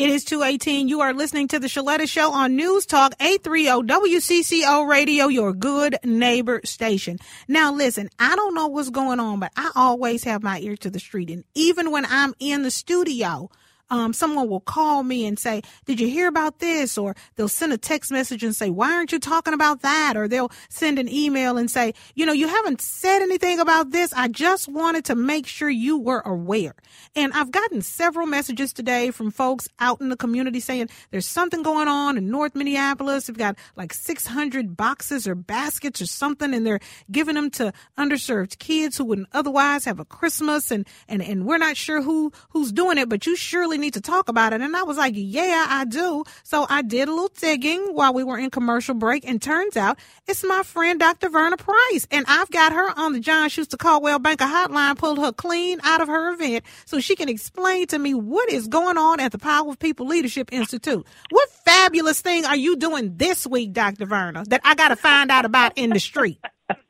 It is 218. You are listening to the Sheletta Show on News Talk 830 WCCO Radio, your good neighbor station. Now listen, I don't know what's going on, but I always have my ear to the street. And even when I'm in the studio, um, someone will call me and say, Did you hear about this? Or they'll send a text message and say, Why aren't you talking about that? Or they'll send an email and say, You know, you haven't said anything about this. I just wanted to make sure you were aware. And I've gotten several messages today from folks out in the community saying there's something going on in North Minneapolis. They've got like 600 boxes or baskets or something, and they're giving them to underserved kids who wouldn't otherwise have a Christmas. And, and, and we're not sure who, who's doing it, but you surely need to talk about it. And I was like, yeah, I do. So I did a little digging while we were in commercial break, and turns out it's my friend Dr. Verna Price. And I've got her on the John Schuster Coldwell Banker hotline, pulled her clean out of her event so she can explain to me what is going on at the Power of People Leadership Institute. What fabulous thing are you doing this week, Dr. Verna, that I got to find out about in the street?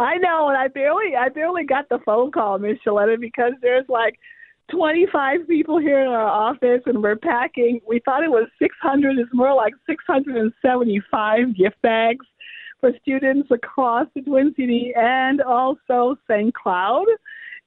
I know, and I barely, I barely got the phone call, Miss Sheletta, because there's like 25 people here in our office, and we're packing. We thought it was 600. It's more like 675 gift bags for students across the Twin City and also St. Cloud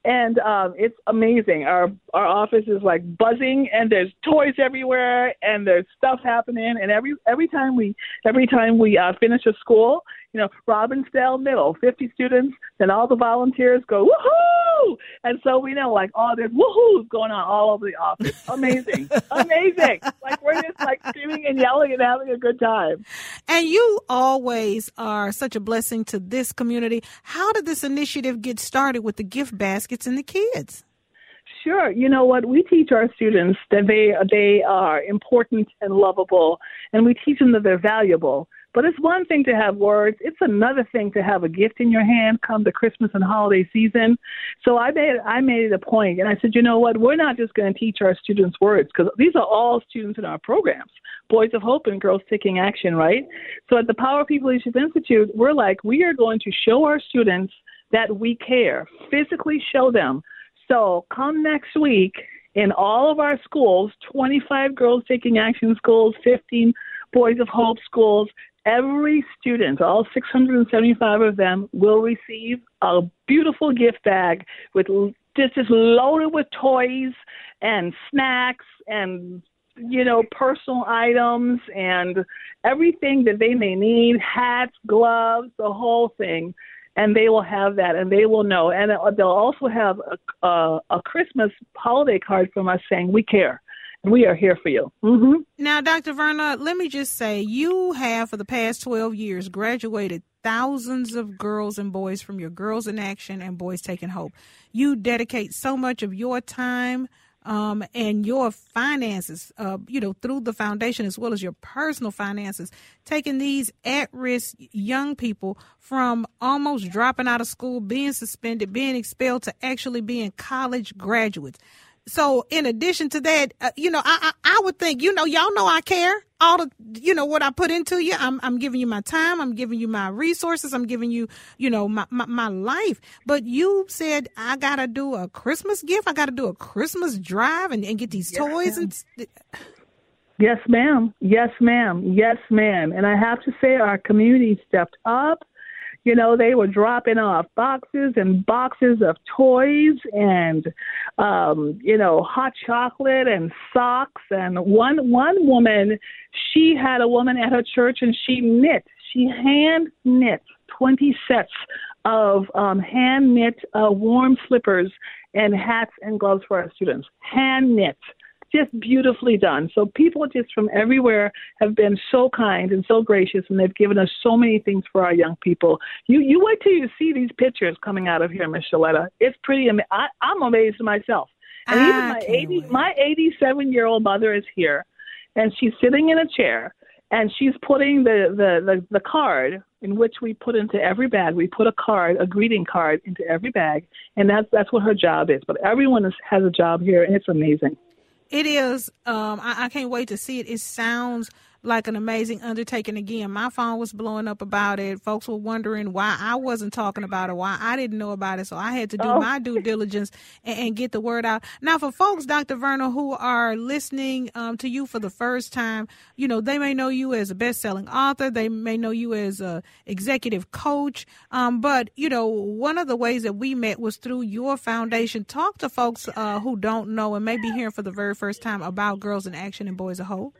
and um, it's amazing. Our our office is like buzzing, and there's toys everywhere, and there's stuff happening. And every every time we every time we uh, finish a school, you know, Robbinsdale Middle, 50 students, then all the volunteers go woohoo, and so we know like oh, there's woohoos going on all over the office. Amazing, amazing. Like we're just like screaming and yelling and having a good time. And you always are such a blessing to this community. How did this initiative get started with the gift baskets and the kids? Sure. You know what? We teach our students that they they are important and lovable, and we teach them that they're valuable. But it's one thing to have words. It's another thing to have a gift in your hand come the Christmas and holiday season. So I made I made it a point, and I said, you know what? We're not just going to teach our students words because these are all students in our programs, Boys of Hope and Girls Taking Action, right? So at the Power People Leadership Institute, we're like, we are going to show our students that we care, physically show them so come next week in all of our schools 25 Girls Taking Action schools, 15 Boys of Hope schools. Every student, all 675 of them, will receive a beautiful gift bag with just is loaded with toys and snacks and you know personal items and everything that they may need hats gloves the whole thing and they will have that, and they will know, and uh, they'll also have a, a, a Christmas holiday card from us saying we care. We are here for you. Mm-hmm. Now, Dr. Verna, let me just say, you have for the past 12 years graduated thousands of girls and boys from your Girls in Action and Boys Taking Hope. You dedicate so much of your time um, and your finances, uh, you know, through the foundation as well as your personal finances, taking these at risk young people from almost dropping out of school, being suspended, being expelled to actually being college graduates. So in addition to that, uh, you know, I, I I would think, you know, y'all know I care. All the, you know, what I put into you. I'm I'm giving you my time. I'm giving you my resources. I'm giving you, you know, my my, my life. But you said I gotta do a Christmas gift. I gotta do a Christmas drive and, and get these Yes, toys ma'am. and. Yes, ma'am. Yes, ma'am. Yes, ma'am. And I have to say, our community stepped up. You know, they were dropping off boxes and boxes of toys and, um, you know, hot chocolate and socks. And one one woman, she had a woman at her church, and she knit. She hand knit twenty sets of um, hand knit uh, warm slippers and hats and gloves for our students. Hand knit just beautifully done. So people just from everywhere have been so kind and so gracious, and they've given us so many things for our young people. You you wait till you see these pictures coming out of here, Miss Sheletta. It's pretty. Ama- I, I'm amazed myself. And ah, even my 80 wait. my 87 year old mother is here, and she's sitting in a chair. And she's putting the, the, the, the card in which we put into every bag. We put a card, a greeting card, into every bag, and that's that's what her job is. But everyone is, has a job here, and it's amazing. It is. Um, I, I can't wait to see it. It sounds like an amazing undertaking. Again, my phone was blowing up about it. Folks were wondering why I wasn't talking about it, why I didn't know about it. So I had to do Oh. my due diligence and, and get the word out. Now, for folks, Dr. Verna, who are listening um, to you for the first time, you know, they may know you as a best-selling author. They may know you as a executive coach. Um, but you know, one of the ways that we met was through your foundation. Talk to folks uh, who don't know and may be hearing for the very first time about Girls in Action and Boys of Hope.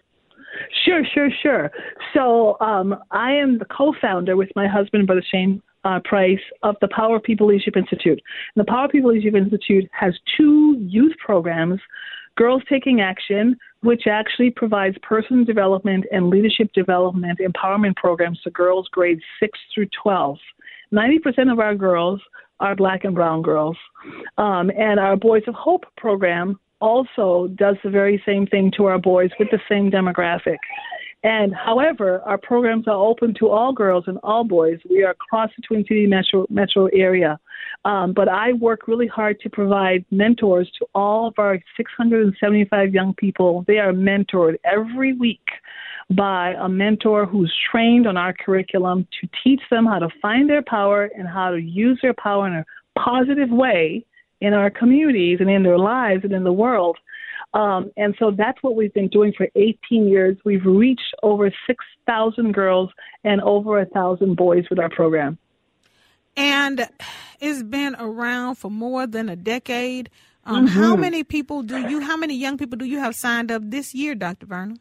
Sure, sure, sure. So um, I am the co-founder with my husband, Brother Shane uh, Price, of the Power People Leadership Institute. And the Power People Leadership Institute has two youth programs, Girls Taking Action, which actually provides person development and leadership development empowerment programs to girls grades 6 through 12. 90% of our girls are black and brown girls. Um, and our Boys of Hope program also does the very same thing to our boys with the same demographic. And however, our programs are open to all girls and all boys. We are across the Twin City metro, metro area. Um, but I work really hard to provide mentors to all of our 675 young people. They are mentored every week by a mentor who's trained on our curriculum to teach them how to find their power and how to use their power in a positive way in our communities and in their lives and in the world. Um, and so that's what we've been doing for 18 years. We've reached over 6,000 girls and over 1,000 boys with our program. And it's been around for more than a decade. Um, How many people do you, how many young people do you have signed up this year, Dr. Verna?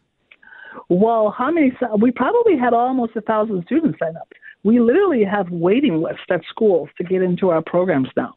Well, how many? We probably had almost a thousand students sign up. We literally have waiting lists at schools to get into our programs now,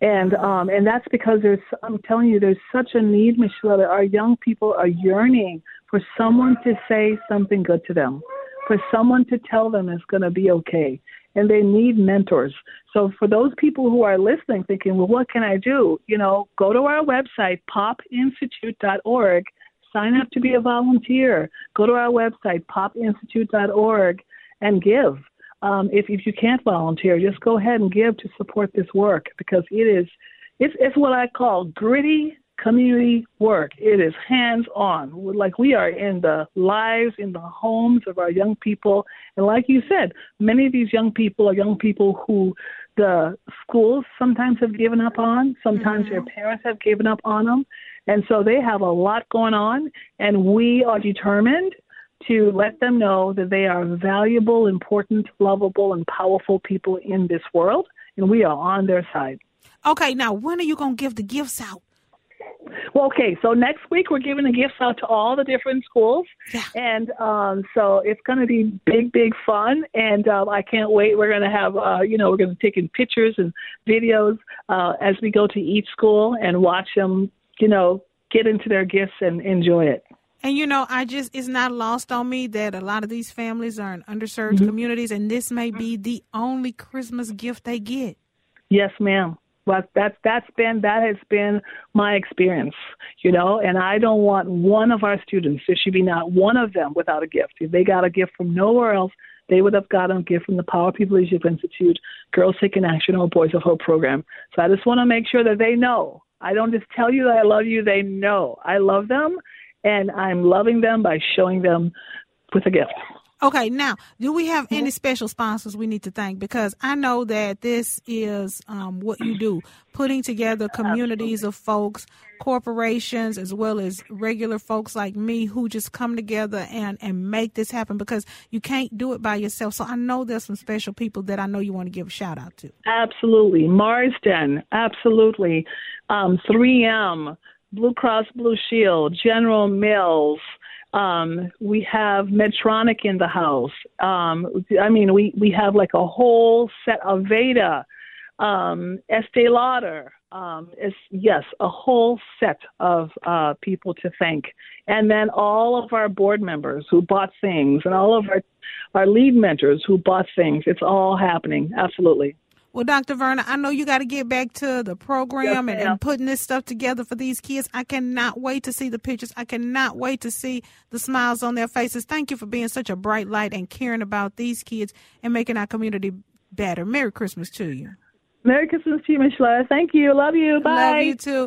and um, and that's because there's. I'm telling you, there's such a need, Michelle. That our young people are yearning for someone to say something good to them, for someone to tell them it's going to be okay, and they need mentors. So for those people who are listening, thinking, well, what can I do? You know, go to our website, popinstitute.org sign up to be a volunteer. Go to our website, popinstitute.org, and give. Um, if, if you can't volunteer, just go ahead and give to support this work because it is it's, it's what I call gritty community work. It is hands on. Like we are in the lives, in the homes of our young people. And like you said, many of these young people are young people who the schools sometimes have given up on, sometimes their parents have given up on them. And so they have a lot going on, and we are determined to let them know that they are valuable, important, lovable, and powerful people in this world, and we are on their side. Okay, now when are you going to give the gifts out? Well, okay, so next week we're giving the gifts out to all the different schools, Yeah. and um, so it's going to be big, big fun, and um, I can't wait. We're going to have, uh, you know, we're going to take in pictures and videos uh, as we go to each school and watch them, you know, get into their gifts and enjoy it. And you know, I just it's not lost on me that a lot of these families are in underserved mm-hmm. communities, and this may be the only Christmas gift they get. Yes, ma'am. Well, that's that's been that has been my experience, you know. And I don't want one of our students. There should be not one of them without a gift. If they got a gift from nowhere else, they would have gotten a gift from the Power People Leadership Institute, Girls Taking Action, or Boys of Hope program. So I just want to make sure that they know I don't just tell you that I love you, they know I love them and I'm loving them by showing them with a gift. Okay, now, do we have any special sponsors we need to thank? Because I know that this is um, what you do, putting together communities of folks, corporations, as well as regular folks like me who just come together and, and make this happen because you can't do it by yourself. So I know there's some special people that I know you want to give a shout out to. Absolutely. Marsden, absolutely. Um, 3M, Blue Cross Blue Shield, General Mills, um, we have Medtronic in the house. Um, I mean, we, we have like a whole set of Veda, um, Estee Lauder. Um, it's, yes, a whole set of uh, people to thank. And then all of our board members who bought things and all of our, our lead mentors who bought things. It's all happening. Absolutely. Well, Dr. Verna, I know you got to get back to the program yes, and, and, putting this stuff together for these kids. I cannot wait to see the pictures. I cannot wait to see the smiles on their faces. Thank you for being such a bright light and caring about these kids and making our community better. Merry Christmas to you. Merry Christmas to you, Michelle. Thank you. Love you. Bye. Love you too.